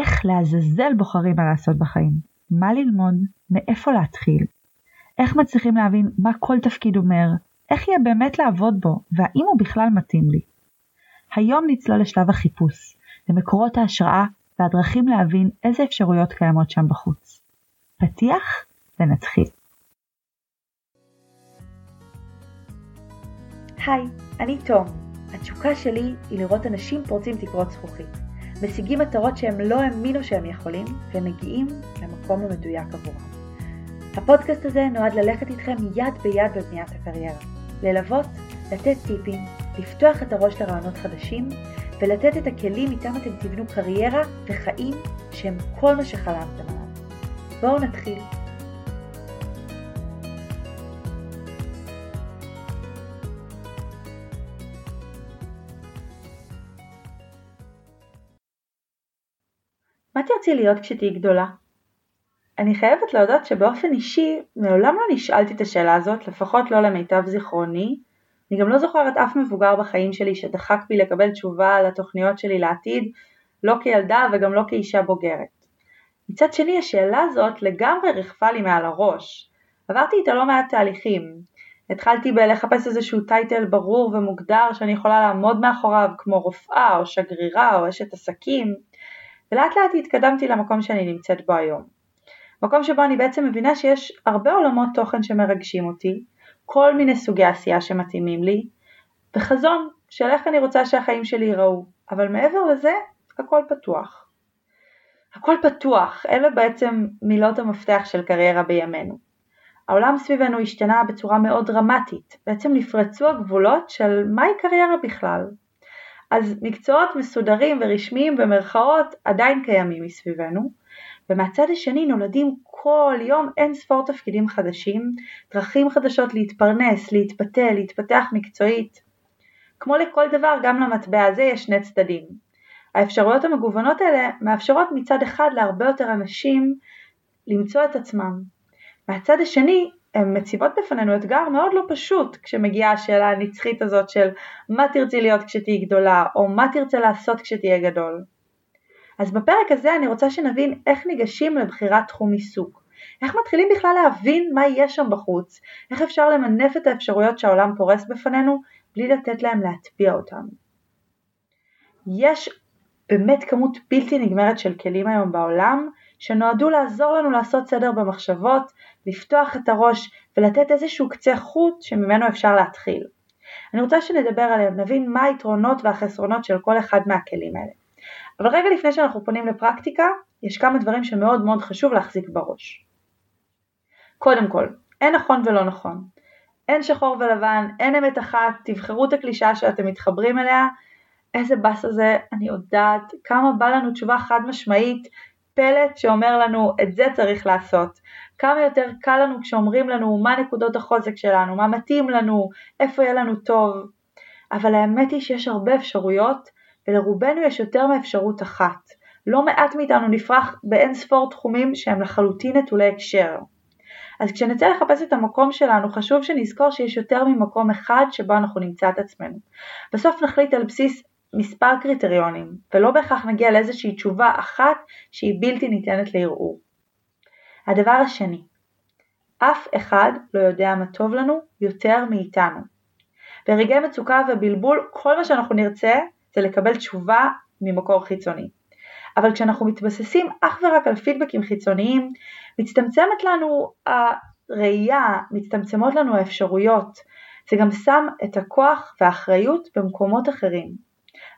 איך לעזאזל בוחרים מה לעשות בחיים, מה ללמוד, מאיפה להתחיל, איך מצליחים להבין מה כל תפקיד אומר, איך יהיה באמת לעבוד בו, והאם הוא בכלל מתאים לי. היום נצלול לשלב החיפוש, למקורות ההשראה והדרכים להבין איזה אפשרויות קיימות שם בחוץ. פתיח ונתחיל. היי, אני תום. התשוקה שלי היא לראות אנשים פורצים תקרות זכוכית, משיגים מטרות שהם לא האמינו שהם יכולים, ומגיעים למקום המדויק עבורם. הפודקאסט הזה נועד ללכת איתכם יד ביד בבניית הקריירה, ללוות, לתת טיפים, לפתוח את הראש לרעיונות חדשים, ולתת את הכלים איתם אתם תבנו קריירה וחיים שהם כל מה שחלמתם עליו. בואו נתחיל. מה תרצי להיות כשתהיי גדולה? אני חייבת להודות שבאופן אישי מעולם לא נשאלתי את השאלה הזאת, לפחות לא למיטב זיכרוני. אני גם לא זוכרת אף מבוגר בחיים שלי שדחק בי לקבל תשובה על התוכניות שלי לעתיד, לא כילדה וגם לא כאישה בוגרת. מצד שני השאלה הזאת לגמרי ריחפה לי מעל הראש. עברתי איתה לא מעט תהליכים. התחלתי בלחפש איזשהו טייטל ברור ומוגדר שאני יכולה לעמוד מאחוריו כמו רופאה או שגרירה או אשת עסקים, ולאט לאט התקדמתי למקום שאני נמצאת בו היום. מקום שבו אני בעצם מבינה שיש הרבה עולמות תוכן שמרגשים אותי, כל מיני סוגי עשייה שמתאימים לי, וחזון של איך אני רוצה שהחיים שלי ייראו, אבל מעבר לזה, הכל פתוח. הכל פתוח, אלה בעצם מילות המפתח של קריירה בימינו. העולם סביבנו השתנה בצורה מאוד דרמטית, בעצם נפרצו הגבולות של מהי קריירה בכלל. אז מקצועות מסודרים ורשמיים במרכאות עדיין קיימים מסביבנו, ומהצד השני נולדים כל יום אין ספור תפקידים חדשים, דרכים חדשות להתפרנס, להתבטא, להתפתח מקצועית. כמו לכל דבר, גם למטבע הזה יש שני צדדים. האפשרויות המגוונות האלה מאפשרות מצד אחד להרבה יותר אנשים למצוא את עצמם. מהצד השני, הן מציבות בפנינו אתגר מאוד לא פשוט כשמגיעה השאלה הנצחית הזאת של מה תרצי להיות כשתהיי גדולה, או מה תרצה לעשות כשתהיה גדול. אז בפרק הזה אני רוצה שנבין איך ניגשים לבחירת תחום עיסוק. איך מתחילים בכלל להבין מה יש שם בחוץ, איך אפשר למנף את האפשרויות שהעולם פורס בפנינו בלי לתת להם להטביע אותם. יש באמת כמות בלתי נגמרת של כלים היום בעולם שנועדו לעזור לנו לעשות סדר במחשבות, לפתוח את הראש ולתת איזשהו קצה חוט שממנו אפשר להתחיל. אני רוצה שנדבר עליהם, נבין מה היתרונות והחסרונות של כל אחד מהכלים האלה. אבל רגע לפני שאנחנו פונים לפרקטיקה, יש כמה דברים שמאוד מאוד חשוב להחזיק בראש. קודם כל, אין נכון ולא נכון. אין שחור ולבן, אין אמת אחת, תבחרו את הקלישה שאתם מתחברים אליה. איזה באסה זה, אני יודעת כמה בא לנו תשובה חד משמעית, פלט שאומר לנו את זה צריך לעשות. כמה יותר קל לנו כשאומרים לנו מה נקודות החוזק שלנו, מה מתאים לנו, איפה יהיה לנו טוב. אבל האמת היא שיש הרבה אפשרויות ולרובנו יש יותר מאפשרות אחת. לא מעט מאיתנו נפרח באין ספור תחומים שהם לחלוטין נטולי הקשר. אז כשנצא לחפש את המקום שלנו חשוב שנזכור שיש יותר ממקום אחד שבו אנחנו נמצא את עצמנו. בסוף נחליט על בסיס מספר קריטריונים, ולא בהכרח נגיע לאיזושהי תשובה אחת שהיא בלתי ניתנת לערעור. הדבר השני, אף אחד לא יודע מה טוב לנו יותר מאיתנו. ברגעי מצוקה ובלבול כל מה שאנחנו נרצה זה לקבל תשובה ממקור חיצוני. אבל כשאנחנו מתבססים אך ורק על פידבקים חיצוניים, מצטמצמת לנו הראייה, מצטמצמות לנו האפשרויות. זה גם שם את הכוח והאחריות במקומות אחרים.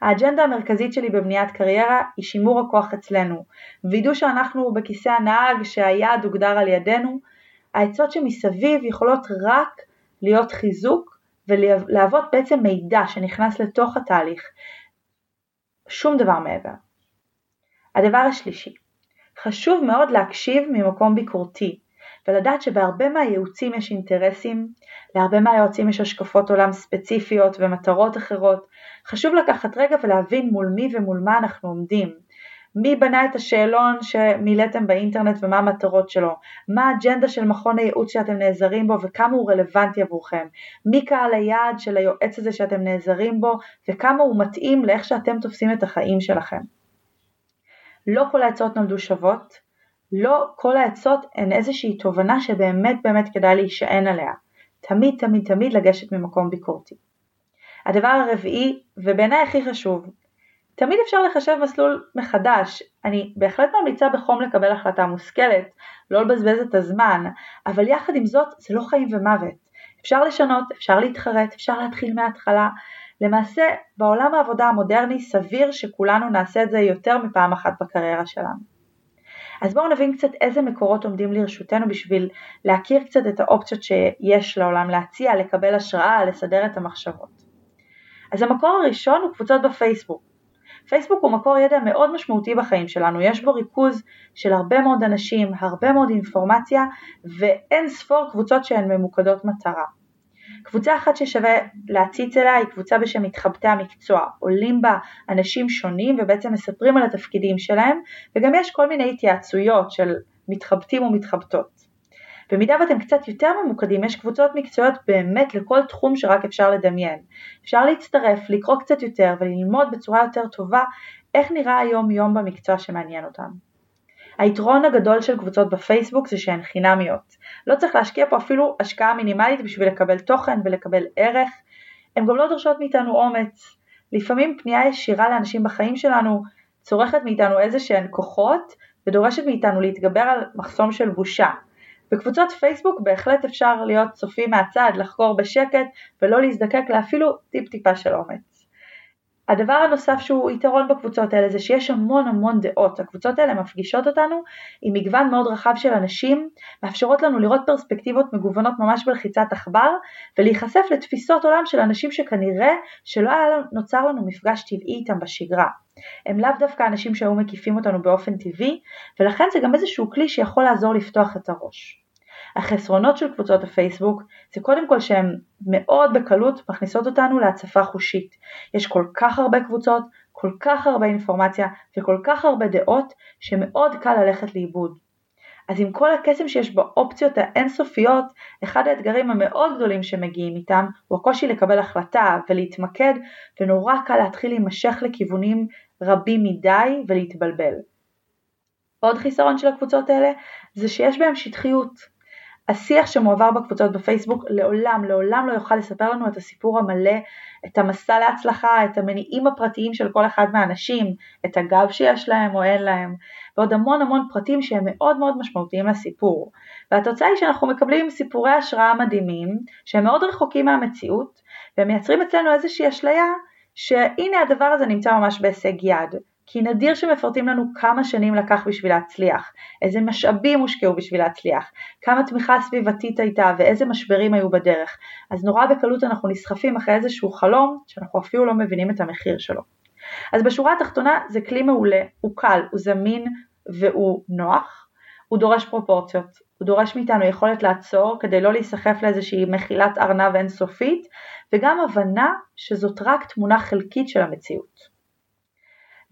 האג'נדה המרכזית שלי בבניית קריירה היא שימור הכוח אצלנו, וידאו שאנחנו בכיסא הנהג שהיעד הוגדר על ידינו, העצות שמסביב יכולות רק להיות חיזוק ולהוות בעצם מידע שנכנס לתוך התהליך, שום דבר מעבר. הדבר השלישי, חשוב מאוד להקשיב ממקום ביקורתי ולדעת שבהרבה מהייעוצים יש אינטרסים, להרבה מהיועצים יש השקפות עולם ספציפיות ומטרות אחרות, חשוב לקחת רגע ולהבין מול מי ומול מה אנחנו עומדים. מי בנה את השאלון שמילאתם באינטרנט ומה המטרות שלו, מה האג'נדה של מכון הייעוץ שאתם נעזרים בו וכמה הוא רלוונטי עבורכם, מי קהל היעד של היועץ הזה שאתם נעזרים בו וכמה הוא מתאים לאיך שאתם תופסים את החיים שלכם. לא כל העצות נולדו שוות, לא כל העצות הן איזושהי תובנה שבאמת באמת כדאי להישען עליה. תמיד תמיד תמיד לגשת ממקום ביקורתי. הדבר הרביעי, ובעיניי הכי חשוב, תמיד אפשר לחשב מסלול מחדש. אני בהחלט ממליצה בחום לקבל החלטה מושכלת, לא לבזבז את הזמן, אבל יחד עם זאת זה לא חיים ומוות. אפשר לשנות, אפשר להתחרט, אפשר להתחיל מההתחלה. למעשה, בעולם העבודה המודרני סביר שכולנו נעשה את זה יותר מפעם אחת בקריירה שלנו. אז בואו נבין קצת איזה מקורות עומדים לרשותנו בשביל להכיר קצת את האופציות שיש לעולם להציע, לקבל השראה, לסדר את המחשבות. אז המקור הראשון הוא קבוצות בפייסבוק. פייסבוק הוא מקור ידע מאוד משמעותי בחיים שלנו, יש בו ריכוז של הרבה מאוד אנשים, הרבה מאוד אינפורמציה ואין ספור קבוצות שהן ממוקדות מטרה. קבוצה אחת ששווה להציץ אליה היא קבוצה בשם מתחבטי המקצוע, עולים בה אנשים שונים ובעצם מספרים על התפקידים שלהם וגם יש כל מיני התייעצויות של מתחבטים ומתחבטות. במידה ואתם קצת יותר ממוקדים, יש קבוצות מקצועיות באמת לכל תחום שרק אפשר לדמיין. אפשר להצטרף, לקרוא קצת יותר וללמוד בצורה יותר טובה איך נראה היום יום במקצוע שמעניין אותם. היתרון הגדול של קבוצות בפייסבוק זה שהן חינמיות. לא צריך להשקיע פה אפילו השקעה מינימלית בשביל לקבל תוכן ולקבל ערך. הן גם לא דורשות מאיתנו אומץ. לפעמים פנייה ישירה לאנשים בחיים שלנו צורכת מאיתנו איזה שהן כוחות ודורשת מאיתנו להתגבר על מחסום של בושה. בקבוצות פייסבוק בהחלט אפשר להיות צופים מהצד, לחקור בשקט ולא להזדקק לאפילו טיפ טיפה של אומץ. הדבר הנוסף שהוא יתרון בקבוצות האלה זה שיש המון המון דעות, הקבוצות האלה מפגישות אותנו עם מגוון מאוד רחב של אנשים, מאפשרות לנו לראות פרספקטיבות מגוונות ממש בלחיצת עכבר ולהיחשף לתפיסות עולם של אנשים שכנראה שלא היה נוצר לנו מפגש טבעי איתם בשגרה. הם לאו דווקא אנשים שהיו מקיפים אותנו באופן טבעי ולכן זה גם איזשהו כלי שיכול לעזור לפתוח את הראש. החסרונות של קבוצות הפייסבוק זה קודם כל שהן מאוד בקלות מכניסות אותנו להצפה חושית. יש כל כך הרבה קבוצות, כל כך הרבה אינפורמציה וכל כך הרבה דעות שמאוד קל ללכת לאיבוד. אז עם כל הקסם שיש באופציות האינסופיות, אחד האתגרים המאוד גדולים שמגיעים איתם הוא הקושי לקבל החלטה ולהתמקד ונורא קל להתחיל להימשך לכיוונים רבים מדי ולהתבלבל. עוד חיסרון של הקבוצות האלה זה שיש בהם שטחיות. השיח שמועבר בקבוצות בפייסבוק לעולם, לעולם לא יוכל לספר לנו את הסיפור המלא, את המסע להצלחה, את המניעים הפרטיים של כל אחד מהאנשים, את הגב שיש להם או אין להם, ועוד המון המון פרטים שהם מאוד מאוד משמעותיים לסיפור. והתוצאה היא שאנחנו מקבלים סיפורי השראה מדהימים, שהם מאוד רחוקים מהמציאות, והם מייצרים אצלנו איזושהי אשליה שהנה הדבר הזה נמצא ממש בהישג יד, כי נדיר שמפרטים לנו כמה שנים לקח בשביל להצליח, איזה משאבים הושקעו בשביל להצליח, כמה תמיכה סביבתית הייתה ואיזה משברים היו בדרך, אז נורא בקלות אנחנו נסחפים אחרי איזשהו חלום שאנחנו אפילו לא מבינים את המחיר שלו. אז בשורה התחתונה זה כלי מעולה, הוא קל, הוא זמין והוא נוח, הוא דורש פרופורציות, הוא דורש מאיתנו יכולת לעצור כדי לא להיסחף לאיזושהי מחילת ארנב אינסופית וגם הבנה שזאת רק תמונה חלקית של המציאות.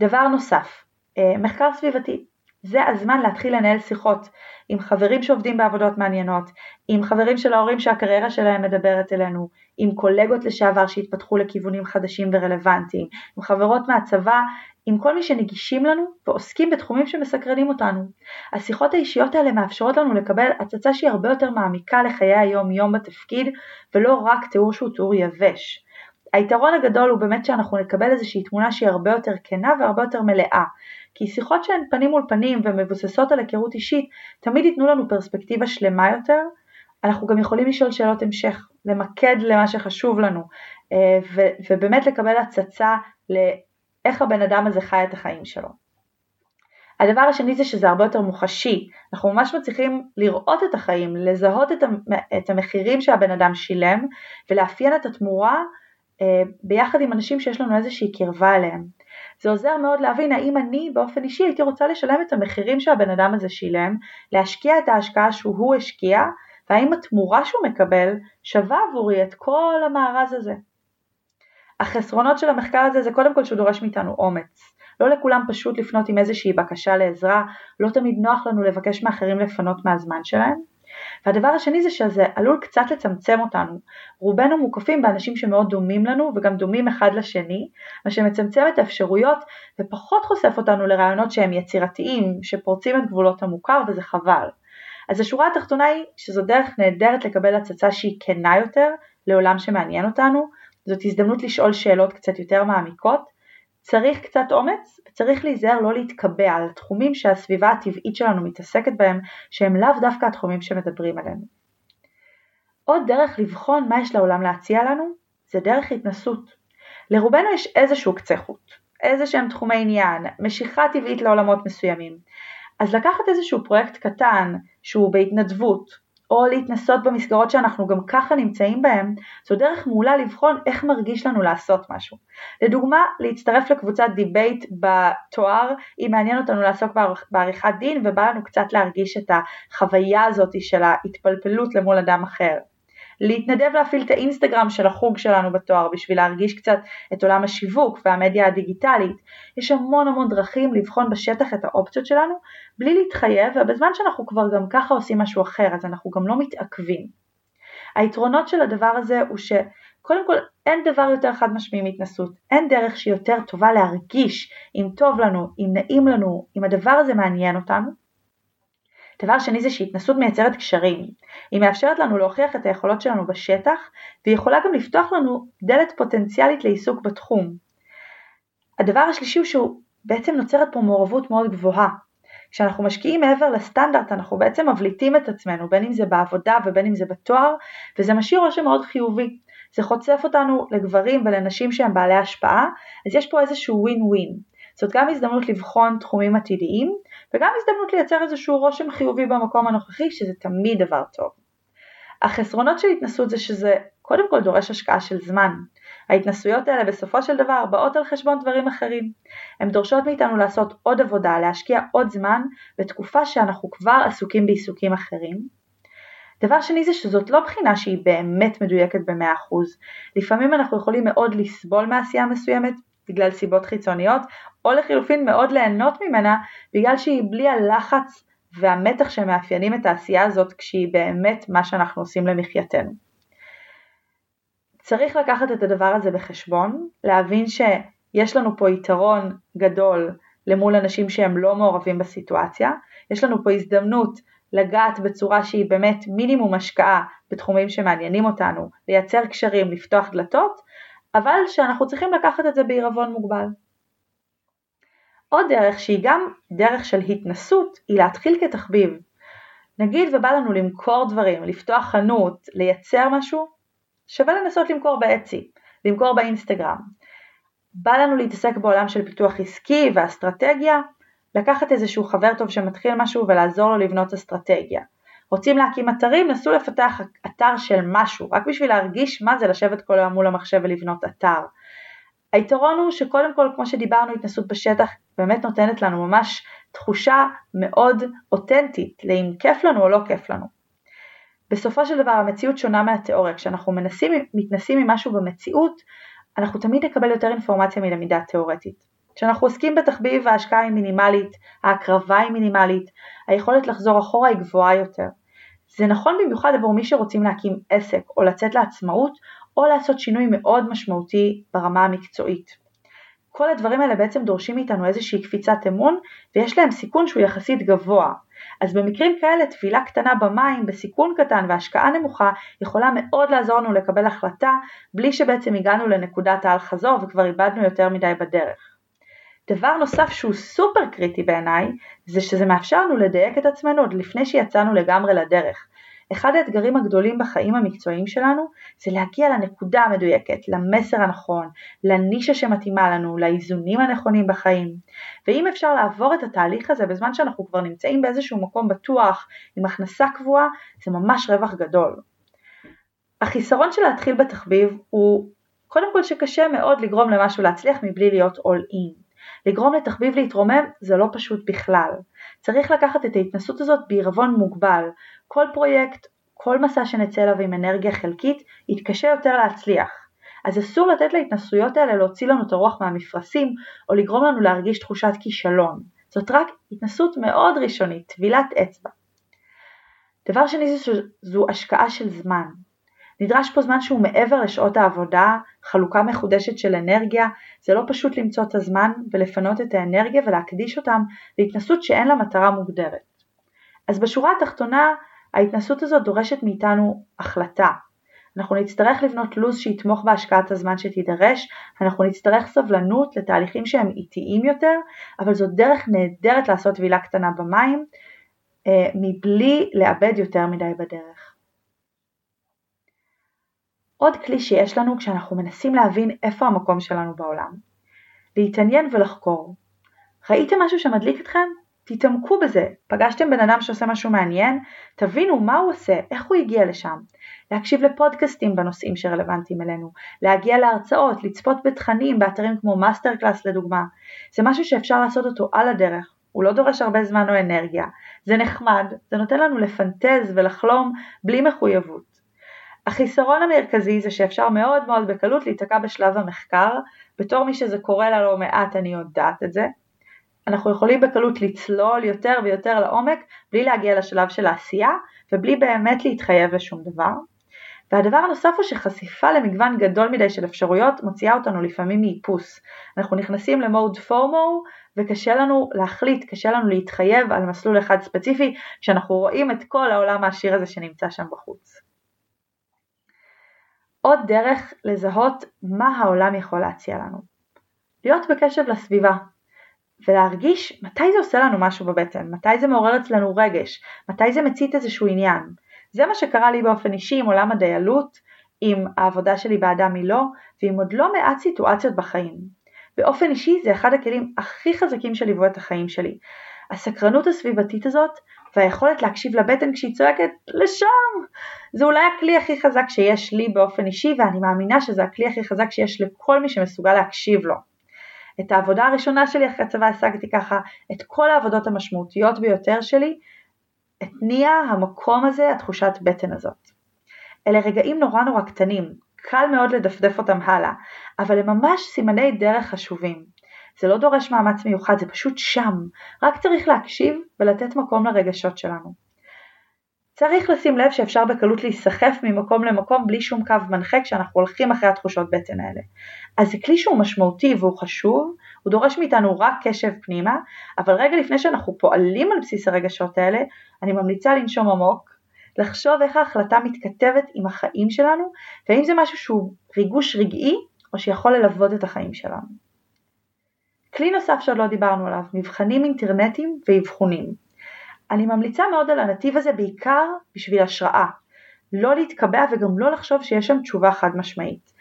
דבר נוסף, אה, מחקר סביבתי. זה הזמן להתחיל לנהל שיחות עם חברים שעובדים בעבודות מעניינות, עם חברים של ההורים שהקריירה שלהם מדברת אלינו, עם קולגות לשעבר שהתפתחו לכיוונים חדשים ורלוונטיים, עם חברות מהצבא, עם כל מי שנגישים לנו ועוסקים בתחומים שמסקרנים אותנו. השיחות האישיות האלה מאפשרות לנו לקבל הצצה שהיא הרבה יותר מעמיקה לחיי היום יום בתפקיד ולא רק תיאור שהוא תיאור יבש. היתרון הגדול הוא באמת שאנחנו נקבל איזושהי תמונה שהיא הרבה יותר כנה והרבה יותר מלאה, כי שיחות שהן פנים מול פנים ומבוססות על היכרות אישית תמיד ייתנו לנו פרספקטיבה שלמה יותר, אנחנו גם יכולים לשאול שאלות המשך, למקד למה שחשוב לנו אה, ובאמת לקבל הצצה לאיך הבן אדם הזה חי את החיים שלו. הדבר השני זה שזה הרבה יותר מוחשי, אנחנו ממש מצליחים לראות את החיים, לזהות את המחירים שהבן אדם שילם ולאפיין את התמורה ביחד עם אנשים שיש לנו איזושהי קרבה אליהם. זה עוזר מאוד להבין האם אני באופן אישי הייתי רוצה לשלם את המחירים שהבן אדם הזה שילם, להשקיע את ההשקעה שהוא השקיע, והאם התמורה שהוא מקבל שווה עבורי את כל המארז הזה. החסרונות של המחקר הזה זה קודם כל שהוא דורש מאיתנו אומץ. לא לכולם פשוט לפנות עם איזושהי בקשה לעזרה, לא תמיד נוח לנו לבקש מאחרים לפנות מהזמן שלהם. והדבר השני זה שזה עלול קצת לצמצם אותנו. רובנו מוקפים באנשים שמאוד דומים לנו וגם דומים אחד לשני, מה שמצמצם את האפשרויות ופחות חושף אותנו לרעיונות שהם יצירתיים, שפורצים את גבולות המוכר וזה חבל. אז השורה התחתונה היא שזו דרך נהדרת לקבל הצצה שהיא כנה יותר לעולם שמעניין אותנו, זאת הזדמנות לשאול שאלות קצת יותר מעמיקות, צריך קצת אומץ וצריך להיזהר לא להתקבע על תחומים שהסביבה הטבעית שלנו מתעסקת בהם שהם לאו דווקא התחומים שמדברים עליהם. עוד דרך לבחון מה יש לעולם להציע לנו זה דרך התנסות. לרובנו יש איזשהו קצה חוט, איזה שהם תחומי עניין, משיכה טבעית לעולמות מסוימים. אז לקחת איזשהו פרויקט קטן שהוא בהתנדבות, או להתנסות במסגרות שאנחנו גם ככה נמצאים בהם, זו דרך מעולה לבחון איך מרגיש לנו לעשות משהו. לדוגמה, להצטרף לקבוצת דיבייט בתואר, אם מעניין אותנו לעסוק בעריכת דין ובא לנו קצת להרגיש את החוויה הזאת של ההתפלפלות למול אדם אחר. להתנדב להפעיל את האינסטגרם של החוג שלנו בתואר בשביל להרגיש קצת את עולם השיווק והמדיה הדיגיטלית. יש המון המון דרכים לבחון בשטח את האופציות שלנו בלי להתחייב ובזמן שאנחנו כבר גם ככה עושים משהו אחר אז אנחנו גם לא מתעכבים. היתרונות של הדבר הזה הוא שקודם כל אין דבר יותר חד משמעי מהתנסות, אין דרך שהיא יותר טובה להרגיש אם טוב לנו, אם נעים לנו, אם הדבר הזה מעניין אותנו דבר שני זה שהתנסות מייצרת קשרים. היא מאפשרת לנו להוכיח את היכולות שלנו בשטח, והיא יכולה גם לפתוח לנו דלת פוטנציאלית לעיסוק בתחום. הדבר השלישי הוא שהוא בעצם נוצרת פה מעורבות מאוד גבוהה. כשאנחנו משקיעים מעבר לסטנדרט אנחנו בעצם מבליטים את עצמנו בין אם זה בעבודה ובין אם זה בתואר וזה משאיר רושם מאוד חיובי. זה חושף אותנו לגברים ולנשים שהם בעלי השפעה אז יש פה איזשהו ווין ווין. זאת גם הזדמנות לבחון תחומים עתידיים וגם הזדמנות לייצר איזשהו רושם חיובי במקום הנוכחי שזה תמיד דבר טוב. החסרונות של התנסות זה שזה קודם כל דורש השקעה של זמן. ההתנסויות האלה בסופו של דבר באות על חשבון דברים אחרים. הן דורשות מאיתנו לעשות עוד עבודה, להשקיע עוד זמן בתקופה שאנחנו כבר עסוקים בעיסוקים אחרים. דבר שני זה שזאת לא בחינה שהיא באמת מדויקת ב-100%. לפעמים אנחנו יכולים מאוד לסבול מעשייה מסוימת בגלל סיבות חיצוניות, או לחילופין מאוד ליהנות ממנה בגלל שהיא בלי הלחץ והמתח שמאפיינים את העשייה הזאת כשהיא באמת מה שאנחנו עושים למחייתנו. צריך לקחת את הדבר הזה בחשבון, להבין שיש לנו פה יתרון גדול למול אנשים שהם לא מעורבים בסיטואציה, יש לנו פה הזדמנות לגעת בצורה שהיא באמת מינימום השקעה בתחומים שמעניינים אותנו, לייצר קשרים, לפתוח דלתות, אבל שאנחנו צריכים לקחת את זה בעירבון מוגבל. עוד דרך שהיא גם דרך של התנסות היא להתחיל כתחביב. נגיד ובא לנו למכור דברים, לפתוח חנות, לייצר משהו, שווה לנסות למכור באצי, למכור באינסטגרם. בא לנו להתעסק בעולם של פיתוח עסקי ואסטרטגיה, לקחת איזשהו חבר טוב שמתחיל משהו ולעזור לו לבנות אסטרטגיה. רוצים להקים אתרים, נסו לפתח אתר של משהו, רק בשביל להרגיש מה זה לשבת כל היום מול המחשב ולבנות אתר. היתרון הוא שקודם כל, כמו שדיברנו, התנסות בשטח באמת נותנת לנו ממש תחושה מאוד אותנטית לאם כיף לנו או לא כיף לנו. בסופו של דבר המציאות שונה מהתיאוריה, כשאנחנו מנסים, מתנסים ממשהו במציאות, אנחנו תמיד נקבל יותר אינפורמציה מלמידה תיאורטית. כשאנחנו עוסקים בתחביב ההשקעה היא מינימלית, ההקרבה היא מינימלית, היכולת לחזור אחורה היא גבוהה יותר. זה נכון במיוחד עבור מי שרוצים להקים עסק או לצאת לעצמאות או לעשות שינוי מאוד משמעותי ברמה המקצועית. כל הדברים האלה בעצם דורשים מאיתנו איזושהי קפיצת אמון ויש להם סיכון שהוא יחסית גבוה. אז במקרים כאלה טבילה קטנה במים בסיכון קטן והשקעה נמוכה יכולה מאוד לעזור לנו לקבל החלטה בלי שבעצם הגענו לנקודת האל חזור וכבר איבדנו יותר מדי בדרך. דבר נוסף שהוא סופר קריטי בעיניי, זה שזה מאפשר לנו לדייק את עצמנו עוד לפני שיצאנו לגמרי לדרך. אחד האתגרים הגדולים בחיים המקצועיים שלנו זה להגיע לנקודה המדויקת, למסר הנכון, לנישה שמתאימה לנו, לאיזונים הנכונים בחיים. ואם אפשר לעבור את התהליך הזה בזמן שאנחנו כבר נמצאים באיזשהו מקום בטוח, עם הכנסה קבועה, זה ממש רווח גדול. החיסרון של להתחיל בתחביב הוא קודם כל שקשה מאוד לגרום למשהו להצליח מבלי להיות all in. לגרום לתחביב להתרומם זה לא פשוט בכלל. צריך לקחת את ההתנסות הזאת בעירבון מוגבל. כל פרויקט, כל מסע שנצא אליו עם אנרגיה חלקית, יתקשה יותר להצליח. אז אסור לתת להתנסויות האלה להוציא לנו את הרוח מהמפרשים, או לגרום לנו להרגיש תחושת כישלון. זאת רק התנסות מאוד ראשונית, טבילת אצבע. דבר שני זו, זו השקעה של זמן. נדרש פה זמן שהוא מעבר לשעות העבודה, חלוקה מחודשת של אנרגיה, זה לא פשוט למצוא את הזמן ולפנות את האנרגיה ולהקדיש אותם להתנסות שאין לה מטרה מוגדרת. אז בשורה התחתונה, ההתנסות הזאת דורשת מאיתנו החלטה. אנחנו נצטרך לבנות לו"ז שיתמוך בהשקעת הזמן שתידרש, אנחנו נצטרך סבלנות לתהליכים שהם איטיים יותר, אבל זאת דרך נהדרת לעשות טבילה קטנה במים, אה, מבלי לאבד יותר מדי בדרך. עוד כלי שיש לנו כשאנחנו מנסים להבין איפה המקום שלנו בעולם. להתעניין ולחקור. ראיתם משהו שמדליק אתכם? תתעמקו בזה. פגשתם בן אדם שעושה משהו מעניין? תבינו מה הוא עושה, איך הוא הגיע לשם. להקשיב לפודקאסטים בנושאים שרלוונטיים אלינו, להגיע להרצאות, לצפות בתכנים באתרים כמו מאסטרקלאס לדוגמה. זה משהו שאפשר לעשות אותו על הדרך, הוא לא דורש הרבה זמן או אנרגיה, זה נחמד, זה נותן לנו לפנטז ולחלום בלי מחויבות. החיסרון המרכזי זה שאפשר מאוד מאוד בקלות להיתקע בשלב המחקר, בתור מי שזה קורה לה לא מעט אני יודעת את זה. אנחנו יכולים בקלות לצלול יותר ויותר לעומק בלי להגיע לשלב של העשייה ובלי באמת להתחייב לשום דבר. והדבר הנוסף הוא שחשיפה למגוון גדול מדי של אפשרויות מוציאה אותנו לפעמים מאיפוס. אנחנו נכנסים למוד פורמו וקשה לנו להחליט, קשה לנו להתחייב על מסלול אחד ספציפי כשאנחנו רואים את כל העולם העשיר הזה שנמצא שם בחוץ. עוד דרך לזהות מה העולם יכול להציע לנו. להיות בקשב לסביבה ולהרגיש מתי זה עושה לנו משהו בבטן, מתי זה מעורר אצלנו רגש, מתי זה מצית איזשהו עניין. זה מה שקרה לי באופן אישי עם עולם הדיילות, עם העבודה שלי באדם מלא ועם עוד לא מעט סיטואציות בחיים. באופן אישי זה אחד הכלים הכי חזקים שליוו את החיים שלי. הסקרנות הסביבתית הזאת והיכולת להקשיב לבטן כשהיא צועקת לשם זה אולי הכלי הכי חזק שיש לי באופן אישי ואני מאמינה שזה הכלי הכי חזק שיש לכל מי שמסוגל להקשיב לו. את העבודה הראשונה שלי אחרי הצבא השגתי ככה, את כל העבודות המשמעותיות ביותר שלי, התניע המקום הזה, התחושת בטן הזאת. אלה רגעים נורא נורא קטנים, קל מאוד לדפדף אותם הלאה, אבל הם ממש סימני דרך חשובים. זה לא דורש מאמץ מיוחד, זה פשוט שם, רק צריך להקשיב ולתת מקום לרגשות שלנו. צריך לשים לב שאפשר בקלות להיסחף ממקום למקום בלי שום קו מנחה כשאנחנו הולכים אחרי התחושות בטן האלה. אז זה כלי שהוא משמעותי והוא חשוב, הוא דורש מאיתנו רק קשב פנימה, אבל רגע לפני שאנחנו פועלים על בסיס הרגשות האלה, אני ממליצה לנשום עמוק, לחשוב איך ההחלטה מתכתבת עם החיים שלנו, והאם זה משהו שהוא ריגוש רגעי או שיכול ללוות את החיים שלנו. כלי נוסף שעוד לא דיברנו עליו, מבחנים אינטרנטיים ואבחונים. אני ממליצה מאוד על הנתיב הזה בעיקר בשביל השראה. לא להתקבע וגם לא לחשוב שיש שם תשובה חד משמעית.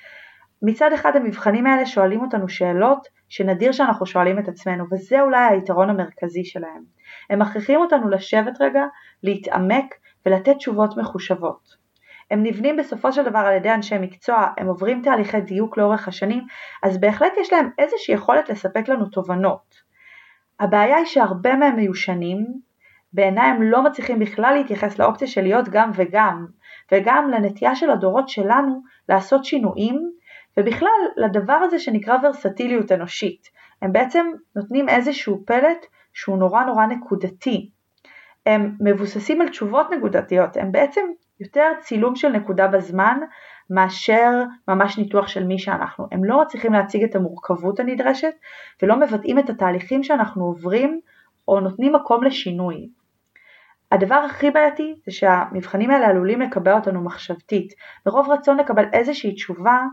מצד אחד המבחנים האלה שואלים אותנו שאלות שנדיר שאנחנו שואלים את עצמנו וזה אולי היתרון המרכזי שלהם. הם מכריחים אותנו לשבת רגע, להתעמק ולתת תשובות מחושבות. הם נבנים בסופו של דבר על ידי אנשי מקצוע, הם עוברים תהליכי דיוק לאורך השנים, אז בהחלט יש להם איזושהי יכולת לספק לנו תובנות. הבעיה היא שהרבה מהם מיושנים, בעיניי הם לא מצליחים בכלל להתייחס לאופציה של להיות גם וגם, וגם לנטייה של הדורות שלנו לעשות שינויים, ובכלל לדבר הזה שנקרא ורסטיליות אנושית. הם בעצם נותנים איזשהו פלט שהוא נורא נורא נקודתי. הם מבוססים על תשובות נקודתיות, הם בעצם יותר צילום של נקודה בזמן מאשר ממש ניתוח של מי שאנחנו. הם לא מצליחים להציג את המורכבות הנדרשת ולא מבטאים את התהליכים שאנחנו עוברים או נותנים מקום לשינוי. הדבר הכי בעייתי זה שהמבחנים האלה עלולים לקבע אותנו מחשבתית. מרוב רצון לקבל איזושהי תשובה,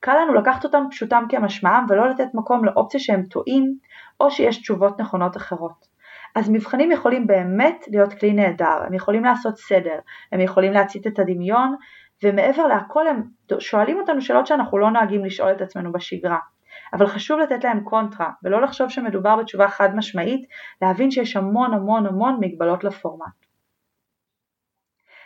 קל לנו לקחת אותם פשוטם כמשמעם ולא לתת מקום לאופציה שהם טועים או שיש תשובות נכונות אחרות. אז מבחנים יכולים באמת להיות כלי נהדר, הם יכולים לעשות סדר, הם יכולים להצית את הדמיון, ומעבר להכל הם שואלים אותנו שאלות שאנחנו לא נוהגים לשאול את עצמנו בשגרה. אבל חשוב לתת להם קונטרה, ולא לחשוב שמדובר בתשובה חד משמעית, להבין שיש המון המון המון מגבלות לפורמט.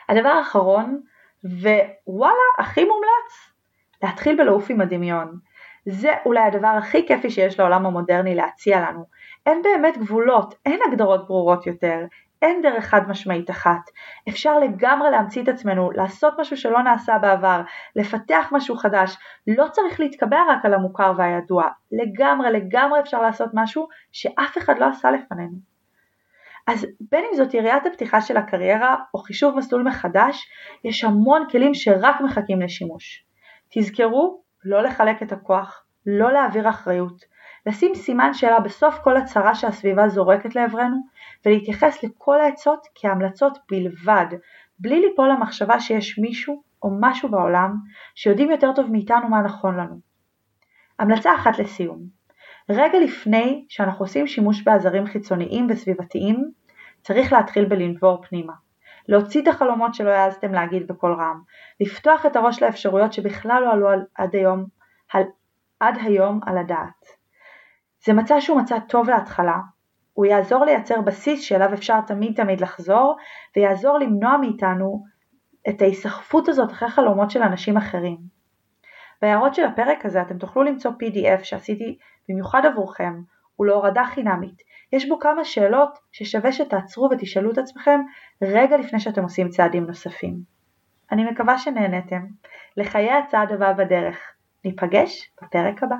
הדבר האחרון, ווואלה, הכי מומלץ, להתחיל בלעוף עם הדמיון. זה אולי הדבר הכי כיפי שיש לעולם המודרני להציע לנו. אין באמת גבולות, אין הגדרות ברורות יותר, אין דרך חד משמעית אחת. אפשר לגמרי להמציא את עצמנו, לעשות משהו שלא נעשה בעבר, לפתח משהו חדש, לא צריך להתקבע רק על המוכר והידוע, לגמרי לגמרי אפשר לעשות משהו שאף אחד לא עשה לפנינו. אז בין אם זאת יריית הפתיחה של הקריירה או חישוב מסלול מחדש, יש המון כלים שרק מחכים לשימוש. תזכרו לא לחלק את הכוח, לא להעביר אחריות, לשים סימן שאלה בסוף כל הצהרה שהסביבה זורקת לעברנו, ולהתייחס לכל העצות כהמלצות בלבד, בלי ליפול למחשבה שיש מישהו או משהו בעולם שיודעים יותר טוב מאיתנו מה נכון לנו. המלצה אחת לסיום רגע לפני שאנחנו עושים שימוש בעזרים חיצוניים וסביבתיים, צריך להתחיל בלנבור פנימה. להוציא את החלומות שלא העזתם להגיד בקול רם, לפתוח את הראש לאפשרויות שבכלל לא עלו עד היום, על, עד היום על הדעת. זה מצע שהוא מצע טוב להתחלה, הוא יעזור לייצר בסיס שאליו אפשר תמיד תמיד לחזור, ויעזור למנוע מאיתנו את ההיסחפות הזאת אחרי חלומות של אנשים אחרים. בהערות של הפרק הזה אתם תוכלו למצוא PDF שעשיתי במיוחד עבורכם ולהורדה חינמית. יש בו כמה שאלות ששווה שתעצרו ותשאלו את עצמכם רגע לפני שאתם עושים צעדים נוספים. אני מקווה שנהנתם. לחיי הצעד הבא בדרך. ניפגש בפרק הבא.